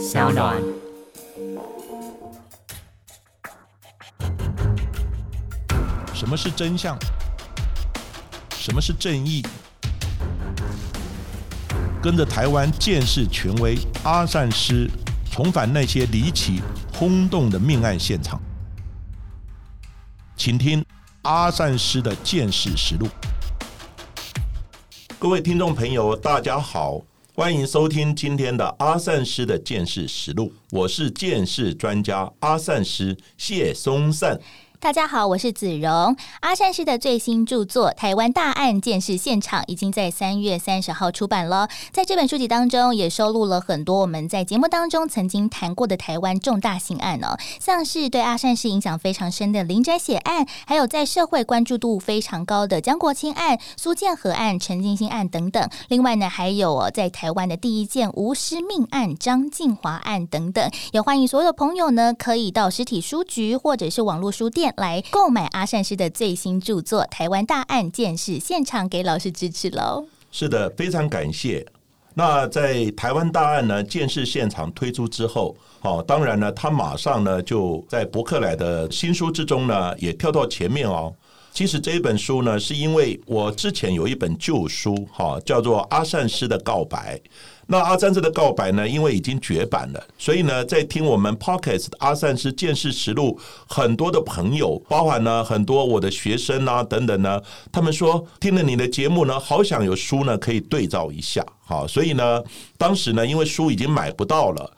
小暖。什么是真相？什么是正义？跟着台湾建士权威阿善师，重返那些离奇轰动的命案现场，请听阿善师的见识实录。各位听众朋友，大家好，欢迎收听今天的阿善师的见识实录，我是见识专家阿善师谢松善。大家好，我是子荣。阿善师的最新著作《台湾大案件事现场》已经在三月三十号出版了。在这本书籍当中，也收录了很多我们在节目当中曾经谈过的台湾重大刑案哦，像是对阿善师影响非常深的林宅血案，还有在社会关注度非常高的江国清案、苏建和案、陈金星案等等。另外呢，还有哦，在台湾的第一件无师命案张静华案等等。也欢迎所有的朋友呢，可以到实体书局或者是网络书店。来购买阿善师的最新著作《台湾大案件事现场》，给老师支持喽。是的，非常感谢。那在台湾大案呢见识现场推出之后，哦，当然呢，他马上呢就在伯克莱的新书之中呢也跳到前面哦。其实这一本书呢，是因为我之前有一本旧书，哈，叫做《阿善师的告白》。那阿善师的告白呢，因为已经绝版了，所以呢，在听我们 p o c k e t 阿善师见识实录，很多的朋友，包含呢很多我的学生啊等等呢，他们说听了你的节目呢，好想有书呢可以对照一下，好，所以呢，当时呢，因为书已经买不到了。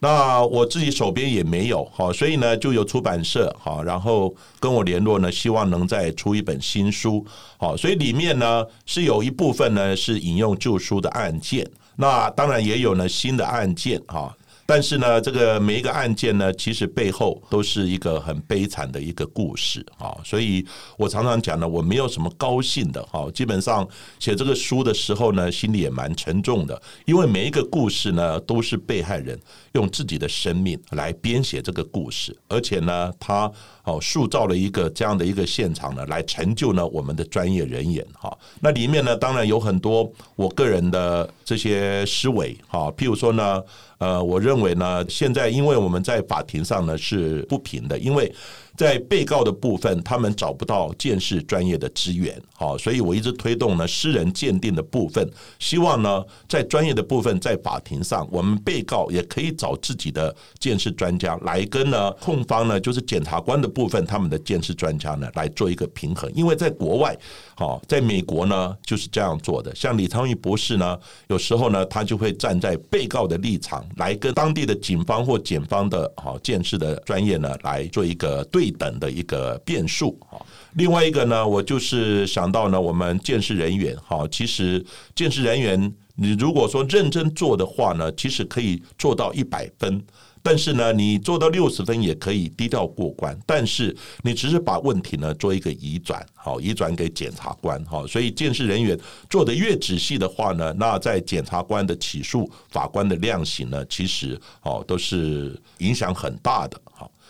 那我自己手边也没有好，所以呢，就有出版社好，然后跟我联络呢，希望能再出一本新书好，所以里面呢是有一部分呢是引用旧书的案件，那当然也有呢新的案件哈。但是呢，这个每一个案件呢，其实背后都是一个很悲惨的一个故事啊。所以我常常讲呢，我没有什么高兴的哈。基本上写这个书的时候呢，心里也蛮沉重的，因为每一个故事呢，都是被害人用自己的生命来编写这个故事，而且呢，他哦塑造了一个这样的一个现场呢，来成就呢我们的专业人员哈。那里面呢，当然有很多我个人的这些思维哈，譬如说呢。呃，我认为呢，现在因为我们在法庭上呢是不平的，因为。在被告的部分，他们找不到鉴识专业的资源，好，所以我一直推动呢私人鉴定的部分，希望呢在专业的部分，在法庭上，我们被告也可以找自己的鉴识专家来跟呢控方呢，就是检察官的部分，他们的鉴识专家呢来做一个平衡，因为在国外，好，在美国呢就是这样做的，像李昌钰博士呢，有时候呢他就会站在被告的立场，来跟当地的警方或检方的好鉴识的专业呢来做一个对。对等的一个变数啊，另外一个呢，我就是想到呢，我们建设人员哈，其实建设人员，你如果说认真做的话呢，其实可以做到一百分，但是呢，你做到六十分也可以低调过关，但是你只是把问题呢做一个移转，好移转给检察官哈，所以建设人员做的越仔细的话呢，那在检察官的起诉、法官的量刑呢，其实哦都是影响很大的。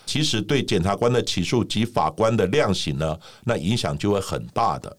其实对检察官的起诉及法官的量刑呢，那影响就会很大的。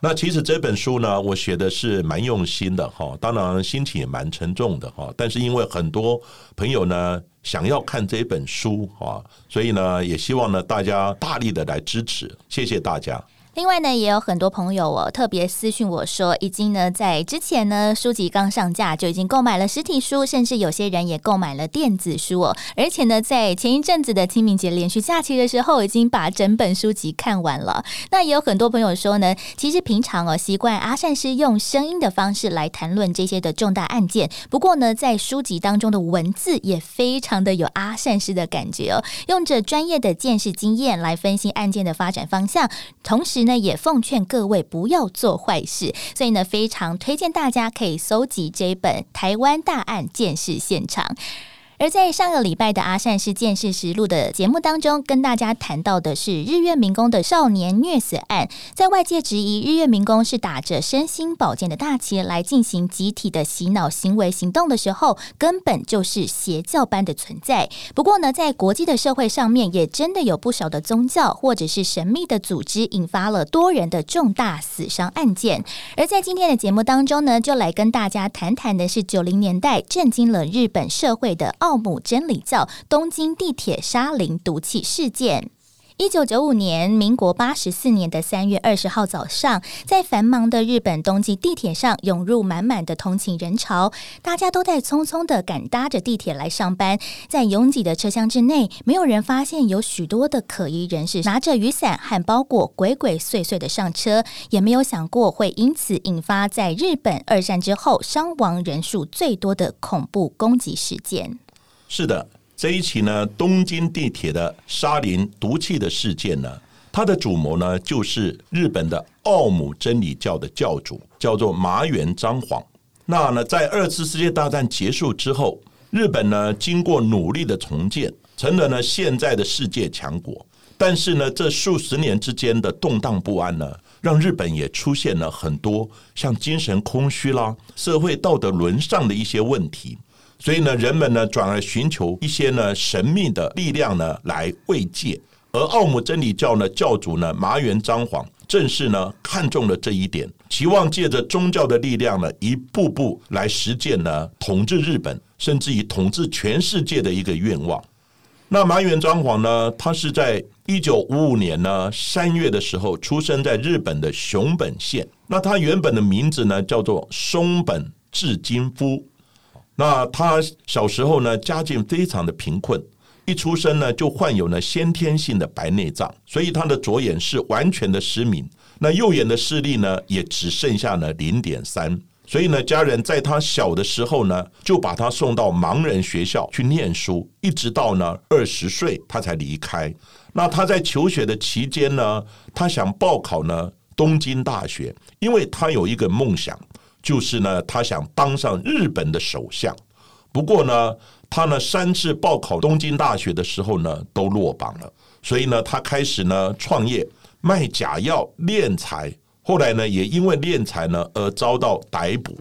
那其实这本书呢，我写的是蛮用心的哈，当然心情也蛮沉重的哈。但是因为很多朋友呢想要看这本书哈，所以呢也希望呢大家大力的来支持，谢谢大家。另外呢，也有很多朋友哦，特别私讯我说，已经呢在之前呢书籍刚上架就已经购买了实体书，甚至有些人也购买了电子书哦。而且呢，在前一阵子的清明节连续假期的时候，已经把整本书籍看完了。那也有很多朋友说呢，其实平常哦习惯阿善师用声音的方式来谈论这些的重大案件，不过呢，在书籍当中的文字也非常的有阿善师的感觉哦，用着专业的见识经验来分析案件的发展方向，同时。那也奉劝各位不要做坏事，所以呢，非常推荐大家可以搜集这本《台湾大案见事现场》。而在上个礼拜的阿善是见识实录的节目当中，跟大家谈到的是日月民工的少年虐死案。在外界质疑日月民工是打着身心保健的大旗来进行集体的洗脑行为行动的时候，根本就是邪教般的存在。不过呢，在国际的社会上面，也真的有不少的宗教或者是神秘的组织，引发了多人的重大死伤案件。而在今天的节目当中呢，就来跟大家谈谈的是九零年代震惊了日本社会的奥。奥姆真理教东京地铁沙林毒气事件。一九九五年，民国八十四年的三月二十号早上，在繁忙的日本东京地铁上涌入满满的通勤人潮，大家都在匆匆的赶搭着地铁来上班。在拥挤的车厢之内，没有人发现有许多的可疑人士拿着雨伞和包裹鬼鬼祟祟的上车，也没有想过会因此引发在日本二战之后伤亡人数最多的恐怖攻击事件。是的。这一起呢，东京地铁的沙林毒气的事件呢，它的主谋呢就是日本的奥姆真理教的教主，叫做麻原彰晃。那呢，在二次世界大战结束之后，日本呢经过努力的重建，成了呢现在的世界强国。但是呢，这数十年之间的动荡不安呢，让日本也出现了很多像精神空虚啦、社会道德沦丧的一些问题。所以呢，人们呢转而寻求一些呢神秘的力量呢来慰藉，而奥姆真理教呢教主呢麻原彰晃正是呢看中了这一点，期望借着宗教的力量呢一步步来实践呢统治日本，甚至于统治全世界的一个愿望。那麻原彰晃呢，他是在一九五五年呢三月的时候出生在日本的熊本县，那他原本的名字呢叫做松本智金夫。那他小时候呢，家境非常的贫困，一出生呢就患有呢先天性的白内障，所以他的左眼是完全的失明，那右眼的视力呢也只剩下了零点三，所以呢家人在他小的时候呢就把他送到盲人学校去念书，一直到呢二十岁他才离开。那他在求学的期间呢，他想报考呢东京大学，因为他有一个梦想。就是呢，他想当上日本的首相。不过呢，他呢三次报考东京大学的时候呢，都落榜了。所以呢，他开始呢创业卖假药敛财。后来呢，也因为敛财呢而遭到逮捕。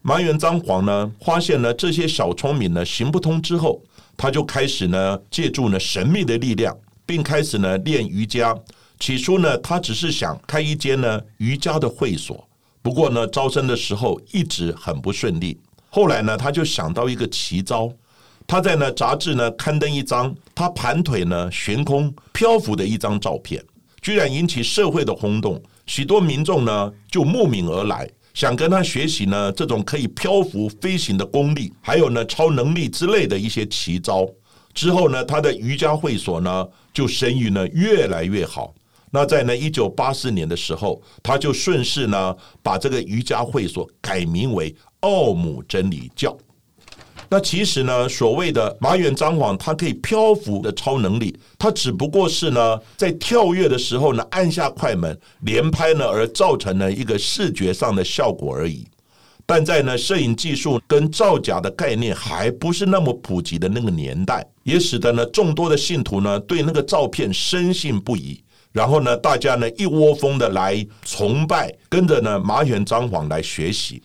麻原彰晃呢发现呢这些小聪明呢行不通之后，他就开始呢借助呢神秘的力量，并开始呢练瑜伽。起初呢，他只是想开一间呢瑜伽的会所。不过呢，招生的时候一直很不顺利。后来呢，他就想到一个奇招，他在呢杂志呢刊登一张他盘腿呢悬空漂浮的一张照片，居然引起社会的轰动。许多民众呢就慕名而来，想跟他学习呢这种可以漂浮飞行的功力，还有呢超能力之类的一些奇招。之后呢，他的瑜伽会所呢就生意呢越来越好。那在呢一九八四年的时候，他就顺势呢把这个瑜伽会所改名为奥姆真理教。那其实呢，所谓的马远张晃，他可以漂浮的超能力，他只不过是呢在跳跃的时候呢按下快门连拍呢而造成了一个视觉上的效果而已。但在呢摄影技术跟造假的概念还不是那么普及的那个年代，也使得呢众多的信徒呢对那个照片深信不疑。然后呢，大家呢一窝蜂的来崇拜，跟着呢马远张皇来学习。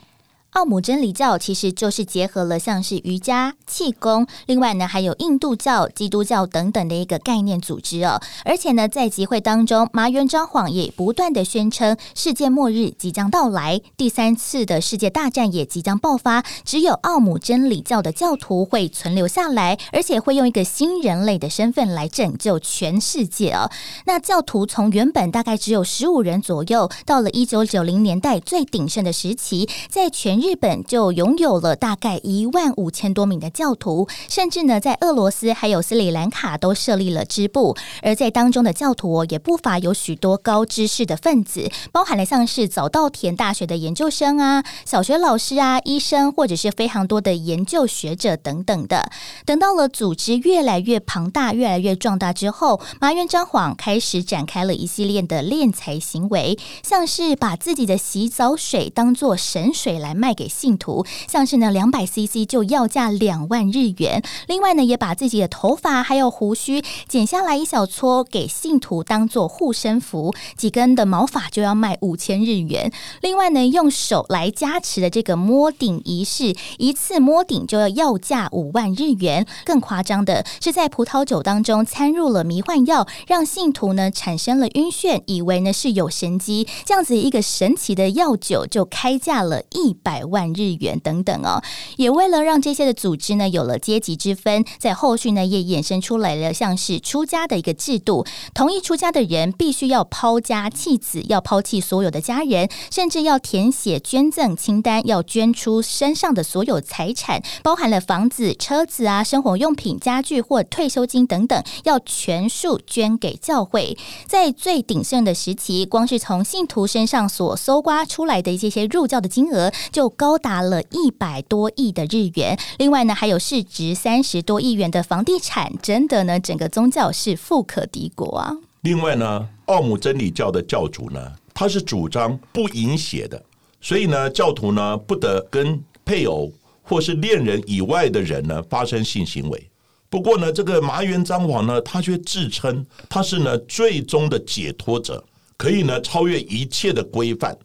奥姆真理教其实就是结合了像是瑜伽、气功，另外呢还有印度教、基督教等等的一个概念组织哦。而且呢，在集会当中，麻原彰晃也不断的宣称世界末日即将到来，第三次的世界大战也即将爆发，只有奥姆真理教的教徒会存留下来，而且会用一个新人类的身份来拯救全世界哦。那教徒从原本大概只有十五人左右，到了一九九零年代最鼎盛的时期，在全日本就拥有了大概一万五千多名的教徒，甚至呢，在俄罗斯还有斯里兰卡都设立了支部。而在当中的教徒也不乏有许多高知识的分子，包含了像是早稻田大学的研究生啊、小学老师啊、医生，或者是非常多的研究学者等等的。等到了组织越来越庞大、越来越壮大之后，麻原彰晃开始展开了一系列的敛财行为，像是把自己的洗澡水当做神水来卖。卖给信徒，像是呢两百 CC 就要价两万日元。另外呢，也把自己的头发还有胡须剪下来一小撮给信徒当做护身符，几根的毛发就要卖五千日元。另外呢，用手来加持的这个摸顶仪式，一次摸顶就要要价五万日元。更夸张的是，在葡萄酒当中掺入了迷幻药，让信徒呢产生了晕眩，以为呢是有神机。这样子一个神奇的药酒就开价了一百。百万日元等等哦。也为了让这些的组织呢有了阶级之分，在后续呢也衍生出来了像是出家的一个制度，同意出家的人必须要抛家弃子，要抛弃所有的家人，甚至要填写捐赠清单，要捐出身上的所有财产，包含了房子、车子啊、生活用品、家具或退休金等等，要全数捐给教会。在最鼎盛的时期，光是从信徒身上所搜刮出来的这些入教的金额，就高达了一百多亿的日元。另外呢，还有市值三十多亿元的房地产，真的呢，整个宗教是富可敌国啊。另外呢，奥姆真理教的教主呢，他是主张不淫血的，所以呢，教徒呢不得跟配偶或是恋人以外的人呢发生性行为。不过呢，这个麻原彰晃呢，他却自称他是呢最终的解脱者，可以呢超越一切的规范。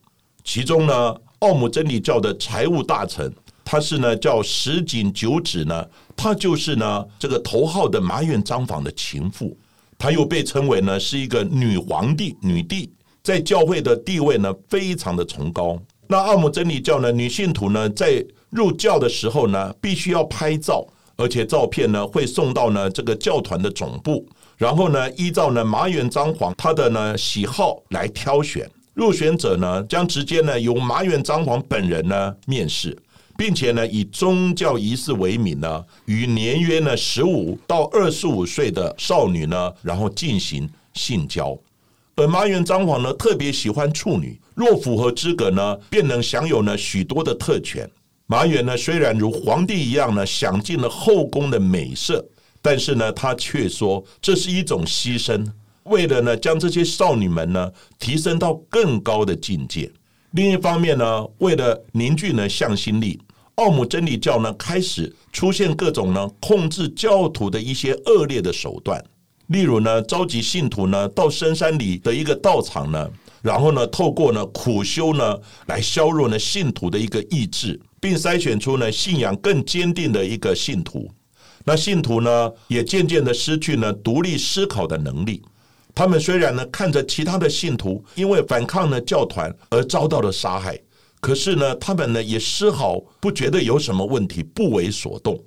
其中呢，奥姆真理教的财务大臣，他是呢叫石井九子呢，他就是呢这个头号的麻原彰晃的情妇，他又被称为呢是一个女皇帝、女帝，在教会的地位呢非常的崇高。那奥姆真理教呢，女信徒呢在入教的时候呢，必须要拍照。而且照片呢会送到呢这个教团的总部，然后呢依照呢麻原彰晃他的呢喜好来挑选入选者呢，将直接呢由麻原彰晃本人呢面试，并且呢以宗教仪式为名呢，与年约呢十五到二十五岁的少女呢，然后进行性交。而麻原彰晃呢特别喜欢处女，若符合资格呢，便能享有呢许多的特权。马远呢，虽然如皇帝一样呢，享尽了后宫的美色，但是呢，他却说这是一种牺牲，为了呢，将这些少女们呢提升到更高的境界。另一方面呢，为了凝聚呢向心力，奥姆真理教呢开始出现各种呢控制教徒的一些恶劣的手段，例如呢，召集信徒呢到深山里的一个道场呢，然后呢，透过呢苦修呢来削弱呢信徒的一个意志。并筛选出呢信仰更坚定的一个信徒，那信徒呢也渐渐的失去呢独立思考的能力。他们虽然呢看着其他的信徒因为反抗呢教团而遭到了杀害，可是呢他们呢也丝毫不觉得有什么问题，不为所动。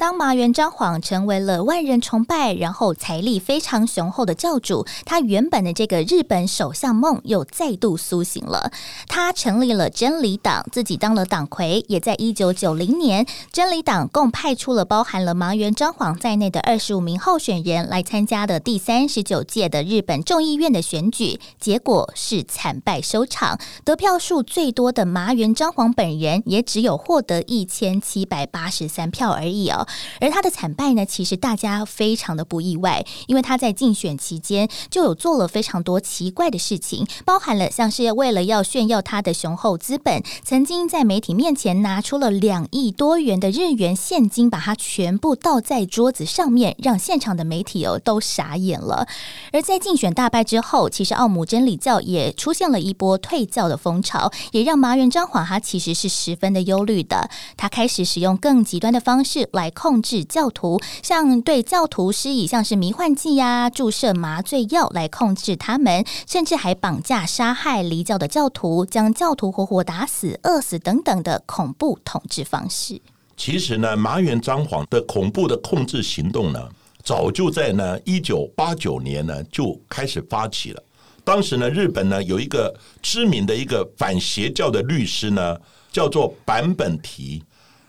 当麻原彰晃成为了万人崇拜，然后财力非常雄厚的教主，他原本的这个日本首相梦又再度苏醒了。他成立了真理党，自己当了党魁，也在一九九零年，真理党共派出了包含了麻原彰晃在内的二十五名候选人来参加的第三十九届的日本众议院的选举，结果是惨败收场。得票数最多的麻原彰晃本人也只有获得一千七百八十三票而已哦。而他的惨败呢，其实大家非常的不意外，因为他在竞选期间就有做了非常多奇怪的事情，包含了像是为了要炫耀他的雄厚资本，曾经在媒体面前拿出了两亿多元的日元现金，把它全部倒在桌子上面，让现场的媒体哦都傻眼了。而在竞选大败之后，其实奥姆真理教也出现了一波退教的风潮，也让麻原彰晃他其实是十分的忧虑的，他开始使用更极端的方式来。控制教徒，像对教徒施以像是迷幻剂呀、注射麻醉药来控制他们，甚至还绑架、杀害离教的教徒，将教徒活活打死、饿死等等的恐怖统治方式。其实呢，麻原彰晃的恐怖的控制行动呢，早就在呢一九八九年呢就开始发起了。当时呢，日本呢有一个知名的一个反邪教的律师呢，叫做坂本提。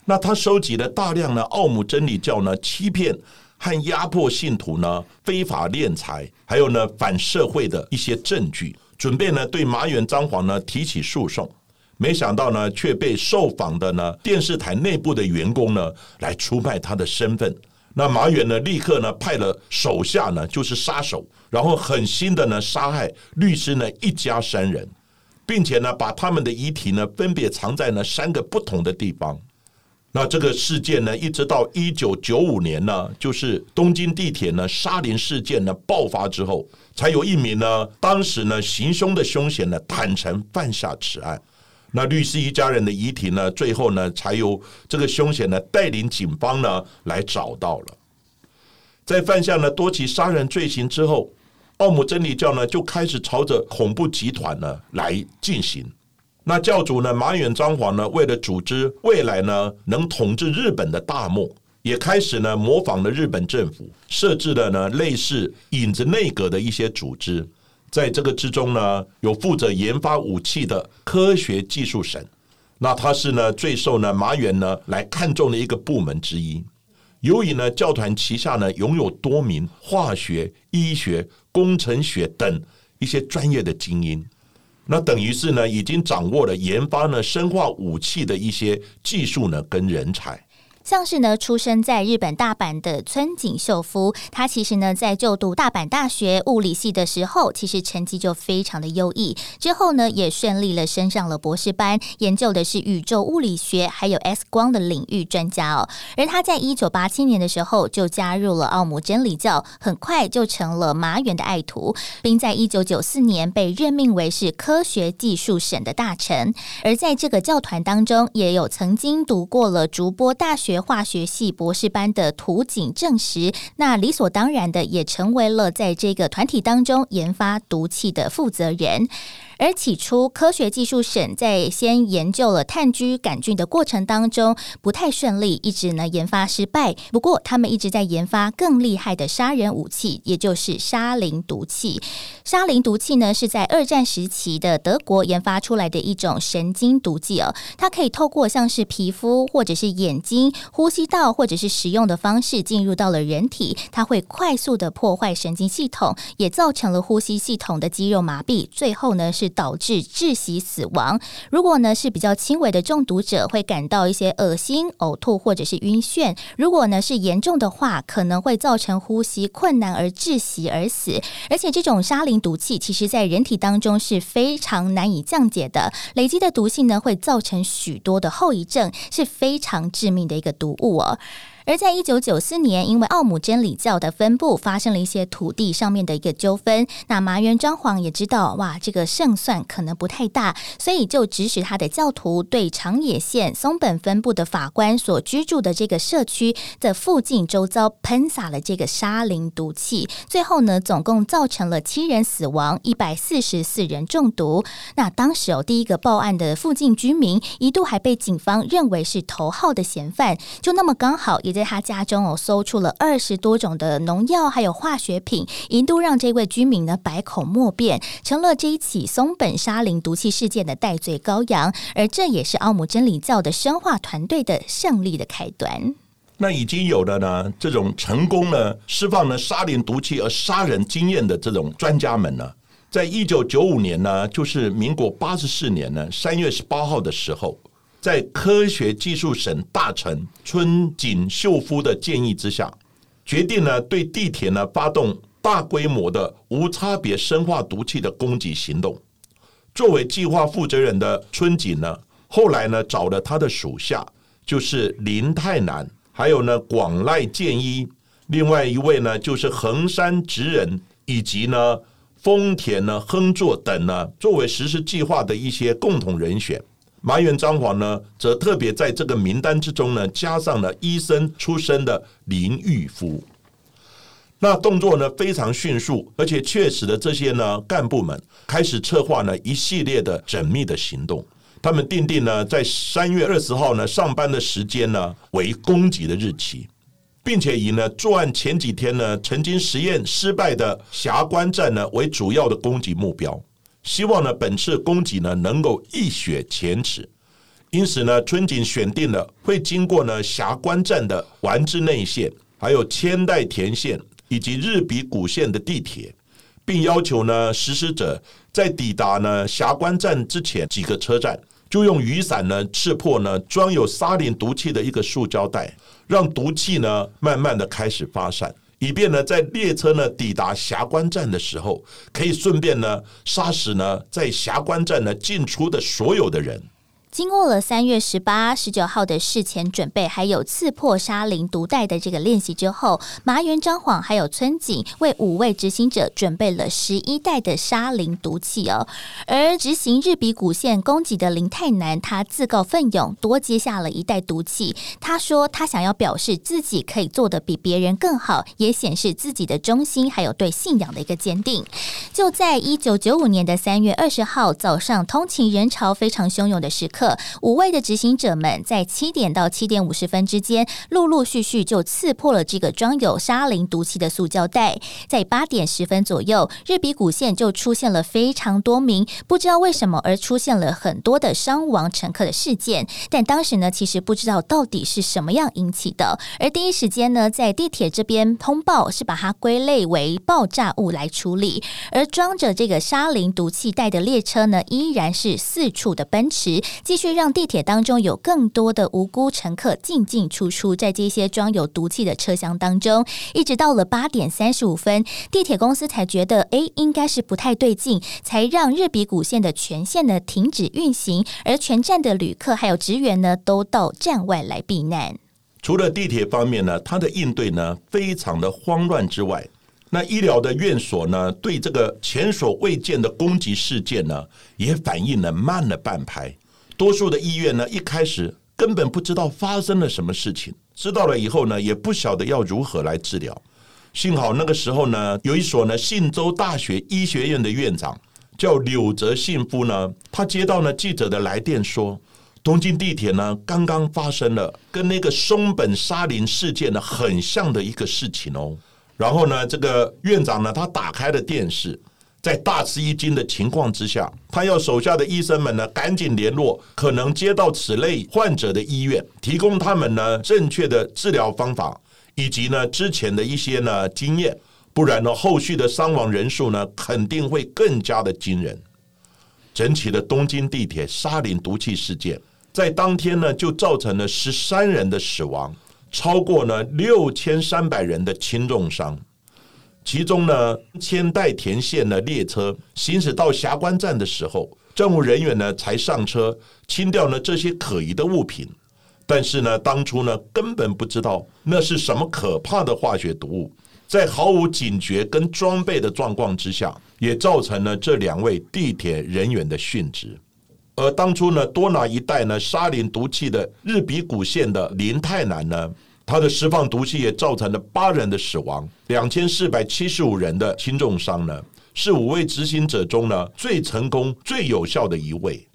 那他收集了大量的奥姆真理教呢欺骗和压迫信徒呢非法敛财，还有呢反社会的一些证据，准备呢对马远张皇呢提起诉讼，没想到呢却被受访的呢电视台内部的员工呢来出卖他的身份。那马远呢立刻呢派了手下呢就是杀手，然后狠心的呢杀害律师呢一家三人，并且呢把他们的遗体呢分别藏在呢三个不同的地方。那这个事件呢，一直到一九九五年呢，就是东京地铁呢沙林事件呢爆发之后，才有一名呢当时呢行凶的凶嫌呢坦诚犯下此案。那律师一家人的遗体呢，最后呢才由这个凶嫌呢带领警方呢来找到了。在犯下了多起杀人罪行之后，奥姆真理教呢就开始朝着恐怖集团呢来进行。那教主呢，马远张皇呢，为了组织未来呢能统治日本的大梦，也开始呢模仿了日本政府设置了呢类似影子内阁的一些组织。在这个之中呢，有负责研发武器的科学技术省，那他是呢最受呢马远呢来看重的一个部门之一。由于呢教团旗下呢拥有多名化学、医学、工程学等一些专业的精英。那等于是呢，已经掌握了研发呢生化武器的一些技术呢跟人才。像是呢，出生在日本大阪的村井秀夫，他其实呢在就读大阪大学物理系的时候，其实成绩就非常的优异。之后呢，也顺利了升上了博士班，研究的是宇宙物理学还有 X 光的领域专家哦。而他在一九八七年的时候就加入了奥姆真理教，很快就成了马原的爱徒，并在一九九四年被任命为是科学技术省的大臣。而在这个教团当中，也有曾经读过了竹波大学。学化学系博士班的图景证实，那理所当然的也成为了在这个团体当中研发毒气的负责人。而起初，科学技术省在先研究了炭疽杆菌的过程当中不太顺利，一直呢研发失败。不过，他们一直在研发更厉害的杀人武器，也就是沙林毒气。沙林毒气呢是在二战时期的德国研发出来的一种神经毒剂哦，它可以透过像是皮肤或者是眼睛、呼吸道或者是食用的方式进入到了人体，它会快速的破坏神经系统，也造成了呼吸系统的肌肉麻痹，最后呢是。导致窒息死亡。如果呢是比较轻微的中毒者，会感到一些恶心、呕吐或者是晕眩；如果呢是严重的话，可能会造成呼吸困难而窒息而死。而且这种沙林毒气，其实在人体当中是非常难以降解的，累积的毒性呢会造成许多的后遗症，是非常致命的一个毒物哦。而在一九九四年，因为奥姆真理教的分部发生了一些土地上面的一个纠纷，那麻原彰晃也知道，哇，这个胜算可能不太大，所以就指使他的教徒对长野县松本分部的法官所居住的这个社区的附近周遭喷洒了这个沙林毒气，最后呢，总共造成了七人死亡，一百四十四人中毒。那当时哦，第一个报案的附近居民一度还被警方认为是头号的嫌犯，就那么刚好。在他家中哦，搜出了二十多种的农药，还有化学品，一度让这位居民呢百口莫辩，成了这一起松本沙林毒气事件的戴罪羔羊。而这也是奥姆真理教的生化团队的胜利的开端。那已经有了呢，这种成功呢释放了沙林毒气而杀人经验的这种专家们呢，在一九九五年呢，就是民国八十四年呢三月十八号的时候。在科学技术省大臣村井秀夫的建议之下，决定呢对地铁呢发动大规模的无差别生化毒气的攻击行动。作为计划负责人的村井呢，后来呢找了他的属下，就是林泰南，还有呢广濑健一，另外一位呢就是横山直人，以及呢丰田呢亨作等呢，作为实施计划的一些共同人选。麻原彰晃呢，则特别在这个名单之中呢，加上了医生出身的林玉夫。那动作呢非常迅速，而且确实的这些呢干部们开始策划呢一系列的缜密的行动。他们定定呢在三月二十号呢上班的时间呢为攻击的日期，并且以呢作案前几天呢曾经实验失败的霞关站呢为主要的攻击目标。希望呢，本次攻击呢能够一雪前耻，因此呢，春景选定了会经过呢霞关站的丸之内线，还有千代田线以及日比谷线的地铁，并要求呢实施者在抵达呢霞关站之前几个车站，就用雨伞呢刺破呢装有沙林毒气的一个塑胶袋，让毒气呢慢慢的开始发散。以便呢，在列车呢抵达霞关站的时候，可以顺便呢杀死呢在霞关站呢进出的所有的人。经过了三月十八、十九号的事前准备，还有刺破沙林毒袋的这个练习之后，麻原彰晃还有村井为五位执行者准备了十一袋的沙林毒气哦。而执行日比谷线攻击的林泰南，他自告奋勇多接下了一袋毒气。他说他想要表示自己可以做的比别人更好，也显示自己的忠心，还有对信仰的一个坚定。就在一九九五年的三月二十号早上，通勤人潮非常汹涌的时刻。五位的执行者们在七点到七点五十分之间，陆陆续续就刺破了这个装有沙林毒气的塑胶袋。在八点十分左右，日比谷线就出现了非常多名不知道为什么而出现了很多的伤亡乘客的事件。但当时呢，其实不知道到底是什么样引起的。而第一时间呢，在地铁这边通报是把它归类为爆炸物来处理。而装着这个沙林毒气袋的列车呢，依然是四处的奔驰。继续让地铁当中有更多的无辜乘客进进出出，在这些装有毒气的车厢当中，一直到了八点三十五分，地铁公司才觉得，哎，应该是不太对劲，才让日比谷线的全线呢停止运行，而全站的旅客还有职员呢，都到站外来避难。除了地铁方面呢，它的应对呢非常的慌乱之外，那医疗的院所呢，对这个前所未见的攻击事件呢，也反应了慢了半拍。多数的医院呢，一开始根本不知道发生了什么事情，知道了以后呢，也不晓得要如何来治疗。幸好那个时候呢，有一所呢信州大学医学院的院长叫柳泽信夫呢，他接到呢记者的来电说，东京地铁呢刚刚发生了跟那个松本沙林事件呢很像的一个事情哦。然后呢，这个院长呢，他打开了电视。在大吃一惊的情况之下，他要手下的医生们呢赶紧联络可能接到此类患者的医院，提供他们呢正确的治疗方法以及呢之前的一些呢经验，不然呢后续的伤亡人数呢肯定会更加的惊人。整起的东京地铁沙林毒气事件，在当天呢就造成了十三人的死亡，超过呢六千三百人的轻重伤。其中呢，千代田线的列车行驶到霞关站的时候，政务人员呢才上车清掉呢这些可疑的物品。但是呢，当初呢根本不知道那是什么可怕的化学毒物，在毫无警觉跟装备的状况之下，也造成了这两位地铁人员的殉职。而当初呢多拿一袋呢沙林毒气的日比谷县的林太南呢。他的释放毒气也造成了八人的死亡，两千四百七十五人的轻重伤呢，是五位执行者中呢最成功、最有效的一位。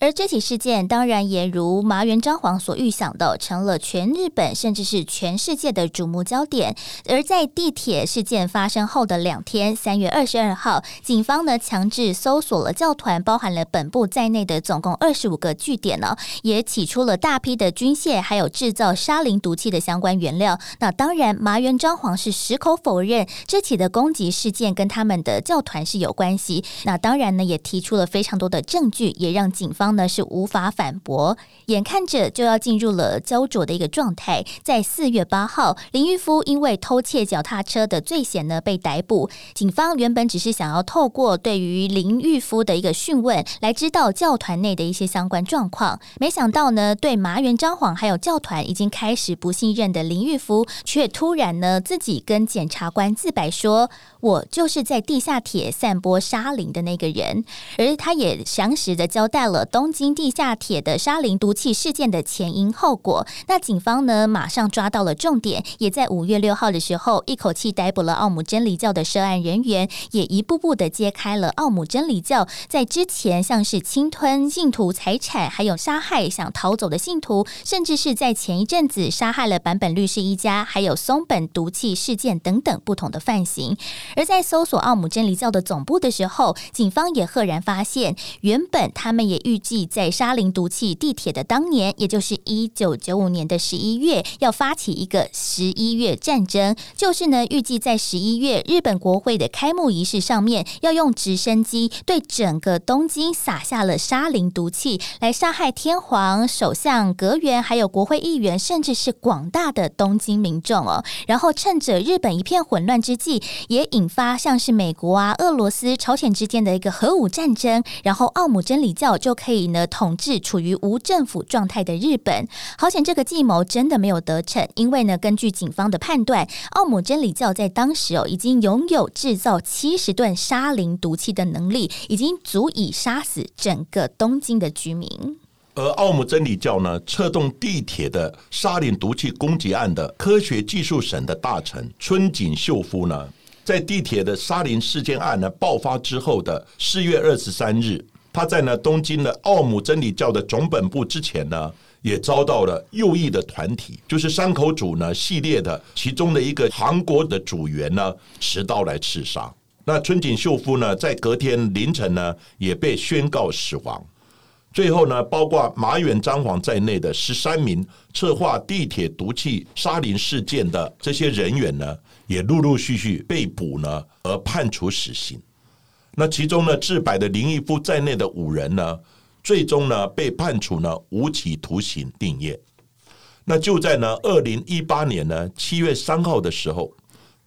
而这起事件当然也如麻原彰晃所预想的，成了全日本甚至是全世界的瞩目焦点。而在地铁事件发生后的两天，三月二十二号，警方呢强制搜索了教团包含了本部在内的总共二十五个据点呢，也起出了大批的军械，还有制造沙林毒气的相关原料。那当然，麻原彰晃是矢口否认这起的攻击事件跟他们的教团是有关系。那当然呢，也提出了非常多的证据，也让警方。呢是无法反驳，眼看着就要进入了焦灼的一个状态。在四月八号，林玉夫因为偷窃脚踏车的罪嫌呢被逮捕。警方原本只是想要透过对于林玉夫的一个讯问，来知道教团内的一些相关状况。没想到呢，对麻原张晃还有教团已经开始不信任的林玉夫，却突然呢自己跟检察官自白说：“我就是在地下铁散播沙林的那个人。”而他也详实的交代了。东京地下铁的沙林毒气事件的前因后果，那警方呢马上抓到了重点，也在五月六号的时候一口气逮捕了奥姆真理教的涉案人员，也一步步的揭开了奥姆真理教在之前像是侵吞信徒财产，还有杀害想逃走的信徒，甚至是在前一阵子杀害了坂本律师一家，还有松本毒气事件等等不同的犯行。而在搜索奥姆真理教的总部的时候，警方也赫然发现，原本他们也预。即在沙林毒气地铁的当年，也就是一九九五年的十一月，要发起一个十一月战争，就是呢，预计在十一月日本国会的开幕仪式上面，要用直升机对整个东京撒下了沙林毒气，来杀害天皇、首相、阁员，还有国会议员，甚至是广大的东京民众哦。然后趁着日本一片混乱之际，也引发像是美国啊、俄罗斯、朝鲜之间的一个核武战争，然后奥姆真理教就可以。以呢统治处于无政府状态的日本。好险，这个计谋真的没有得逞，因为呢，根据警方的判断，奥姆真理教在当时哦已经拥有制造七十吨沙林毒气的能力，已经足以杀死整个东京的居民。而奥姆真理教呢，策动地铁的沙林毒气攻击案的科学技术省的大臣春井秀夫呢，在地铁的沙林事件案呢爆发之后的四月二十三日，他在呢东京的奥姆真理教的总本部之前呢，也遭到了右翼的团体，就是山口组呢系列的其中的一个韩国的组员呢持刀来刺杀。那春井秀夫呢，在隔天凌晨呢也被宣告死亡。最后呢，包括马远张晃在内的十三名策划地铁毒气沙林事件的这些人员呢，也陆陆续续被捕呢，而判处死刑。那其中呢，治白的林毅夫在内的五人呢，最终呢被判处呢无期徒刑定谳。那就在呢二零一八年呢七月三号的时候，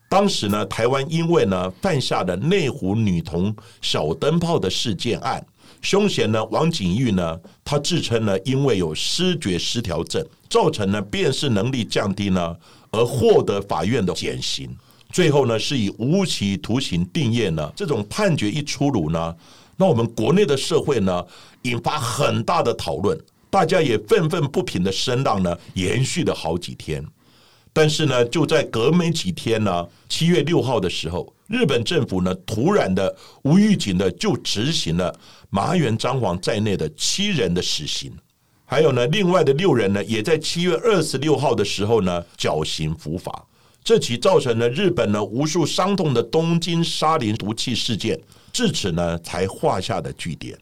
当时呢台湾因为呢犯下的内湖女童小灯泡的事件案。凶嫌呢，王景玉呢，他自称呢，因为有失觉失调症，造成呢辨识能力降低呢，而获得法院的减刑，最后呢是以无期徒刑定谳呢。这种判决一出炉呢，那我们国内的社会呢，引发很大的讨论，大家也愤愤不平的声浪呢，延续了好几天。但是呢，就在隔没几天呢，七月六号的时候，日本政府呢，突然的无预警的就执行了麻原彰晃在内的七人的死刑，还有呢，另外的六人呢，也在七月二十六号的时候呢，绞刑伏法。这起造成了日本呢无数伤痛的东京沙林毒气事件，至此呢才画下的句点。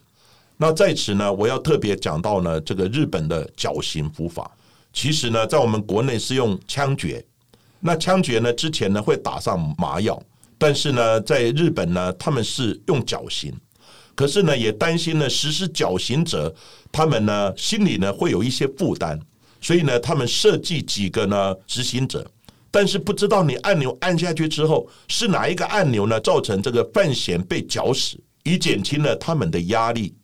那在此呢，我要特别讲到呢，这个日本的绞刑伏法。其实呢，在我们国内是用枪决，那枪决呢之前呢会打上麻药，但是呢，在日本呢他们是用绞刑，可是呢也担心呢实施绞刑者他们呢心里呢会有一些负担，所以呢他们设计几个呢执行者，但是不知道你按钮按下去之后是哪一个按钮呢造成这个范闲被绞死，以减轻了他们的压力。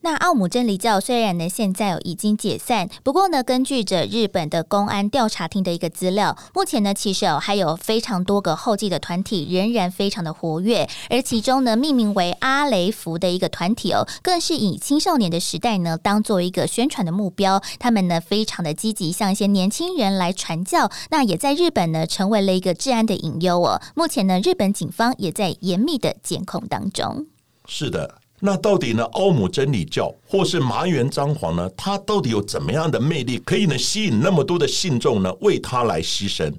那奥姆真理教虽然呢现在已经解散，不过呢，根据着日本的公安调查厅的一个资料，目前呢其实哦还有非常多个后继的团体仍然非常的活跃，而其中呢命名为阿雷福的一个团体哦，更是以青少年的时代呢当做一个宣传的目标，他们呢非常的积极，向一些年轻人来传教，那也在日本呢成为了一个治安的隐忧哦。目前呢，日本警方也在严密的监控当中。是的。那到底呢？奥姆真理教或是麻原彰晃呢？他到底有怎么样的魅力，可以呢吸引那么多的信众呢为他来牺牲？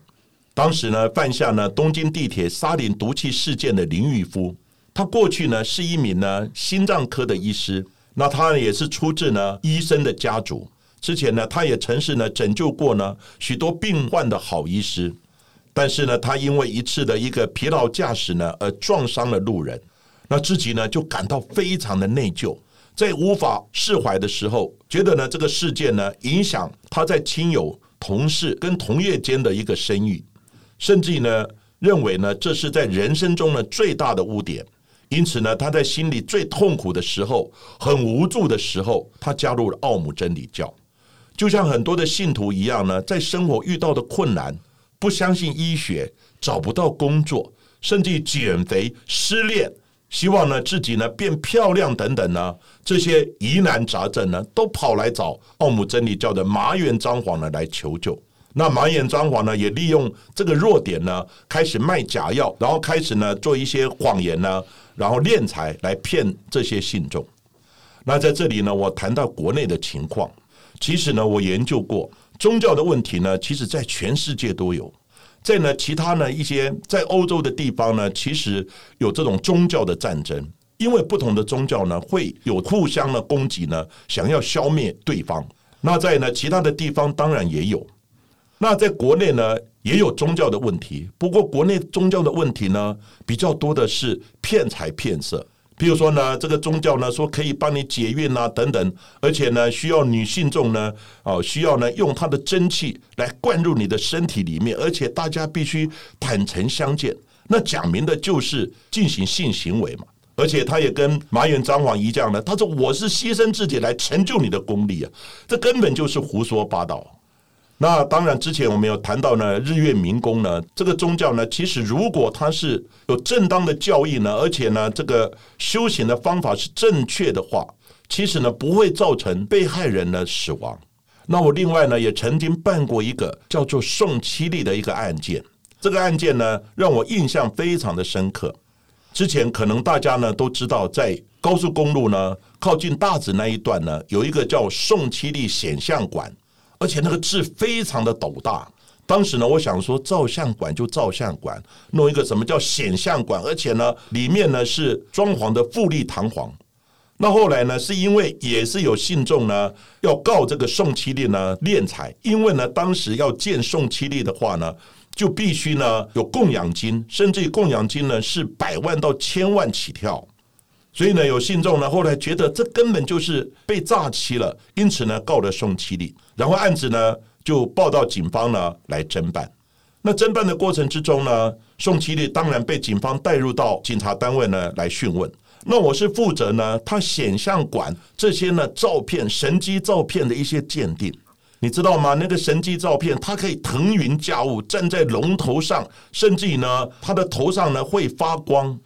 当时呢犯下呢东京地铁沙林毒气事件的林玉夫，他过去呢是一名呢心脏科的医师，那他也是出自呢医生的家族。之前呢他也曾是呢拯救过呢许多病患的好医师，但是呢他因为一次的一个疲劳驾驶呢而撞伤了路人。那自己呢就感到非常的内疚，在无法释怀的时候，觉得呢这个事件呢影响他在亲友、同事跟同业间的一个声誉，甚至呢认为呢这是在人生中呢最大的污点，因此呢他在心里最痛苦的时候、很无助的时候，他加入了奥姆真理教，就像很多的信徒一样呢，在生活遇到的困难，不相信医学，找不到工作，甚至减肥、失恋。希望呢自己呢变漂亮等等呢这些疑难杂症呢都跑来找奥姆真理教的麻原彰晃呢来求救。那麻原彰晃呢也利用这个弱点呢开始卖假药，然后开始呢做一些谎言呢，然后敛财来骗这些信众。那在这里呢，我谈到国内的情况，其实呢我研究过宗教的问题呢，其实在全世界都有。在呢，其他呢一些在欧洲的地方呢，其实有这种宗教的战争，因为不同的宗教呢会有互相的攻击呢，想要消灭对方。那在呢其他的地方当然也有，那在国内呢也有宗教的问题，不过国内宗教的问题呢比较多的是骗财骗色。比如说呢，这个宗教呢说可以帮你解孕啊等等，而且呢需要女性众呢哦需要呢用她的真气来灌入你的身体里面，而且大家必须坦诚相见。那讲明的就是进行性行为嘛，而且他也跟马远、张晃一样呢，他说我是牺牲自己来成就你的功力啊，这根本就是胡说八道。那当然，之前我们有谈到呢，日月明宫呢，这个宗教呢，其实如果它是有正当的教义呢，而且呢，这个修行的方法是正确的话，其实呢，不会造成被害人的死亡。那我另外呢，也曾经办过一个叫做宋七力的一个案件，这个案件呢，让我印象非常的深刻。之前可能大家呢都知道，在高速公路呢靠近大直那一段呢，有一个叫宋七力显像馆。而且那个字非常的斗大，当时呢，我想说照相馆就照相馆，弄一个什么叫显像馆，而且呢，里面呢是装潢的富丽堂皇。那后来呢，是因为也是有信众呢要告这个宋七力呢敛财，因为呢当时要见宋七力的话呢，就必须呢有供养金，甚至于供养金呢是百万到千万起跳。所以呢，有信众呢后来觉得这根本就是被诈欺了，因此呢告了宋七力，然后案子呢就报到警方呢来侦办。那侦办的过程之中呢，宋七力当然被警方带入到警察单位呢来讯问。那我是负责呢他显像馆这些呢照片、神机照片的一些鉴定，你知道吗？那个神机照片，它可以腾云驾雾，站在龙头上，甚至于呢，他的头上呢会发光。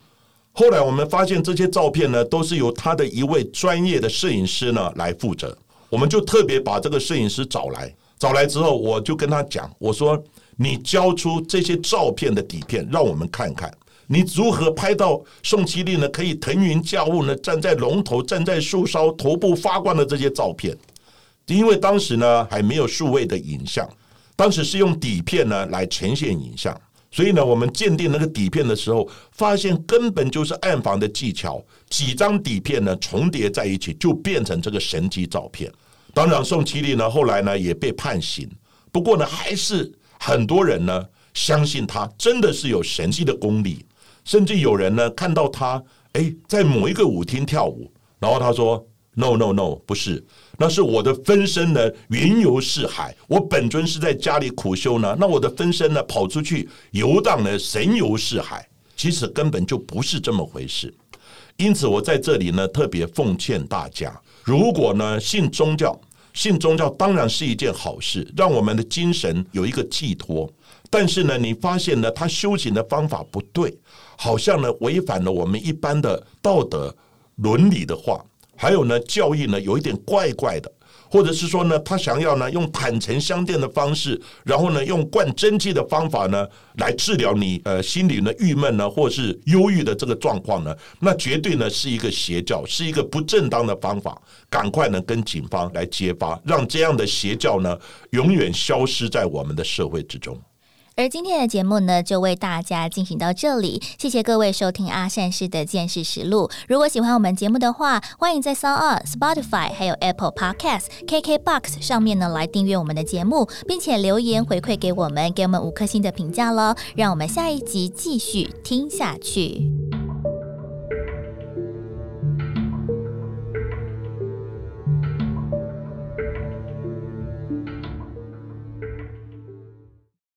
后来我们发现这些照片呢，都是由他的一位专业的摄影师呢来负责。我们就特别把这个摄影师找来，找来之后，我就跟他讲，我说：“你交出这些照片的底片，让我们看看，你如何拍到宋其力呢？可以腾云驾雾呢，站在龙头，站在树梢，头部发光的这些照片。因为当时呢还没有数位的影像，当时是用底片呢来呈现影像。”所以呢，我们鉴定那个底片的时候，发现根本就是暗房的技巧，几张底片呢重叠在一起，就变成这个神机照片。当然，宋其力呢后来呢也被判刑，不过呢，还是很多人呢相信他真的是有神迹的功力，甚至有人呢看到他哎在某一个舞厅跳舞，然后他说。No no no，不是，那是我的分身呢，云游四海。我本尊是在家里苦修呢，那我的分身呢，跑出去游荡呢，神游四海。其实根本就不是这么回事。因此，我在这里呢，特别奉劝大家，如果呢信宗教，信宗教当然是一件好事，让我们的精神有一个寄托。但是呢，你发现呢，他修行的方法不对，好像呢违反了我们一般的道德伦理的话。还有呢，教义呢有一点怪怪的，或者是说呢，他想要呢用坦诚相见的方式，然后呢用灌真气的方法呢来治疗你呃心里呢郁闷呢或是忧郁的这个状况呢，那绝对呢是一个邪教，是一个不正当的方法，赶快呢跟警方来揭发，让这样的邪教呢永远消失在我们的社会之中。而今天的节目呢，就为大家进行到这里。谢谢各位收听阿善师的见识实录。如果喜欢我们节目的话，欢迎在 s o u n Spotify 还有 Apple Podcast、KKBox 上面呢来订阅我们的节目，并且留言回馈给我们，给我们五颗星的评价喽。让我们下一集继续听下去。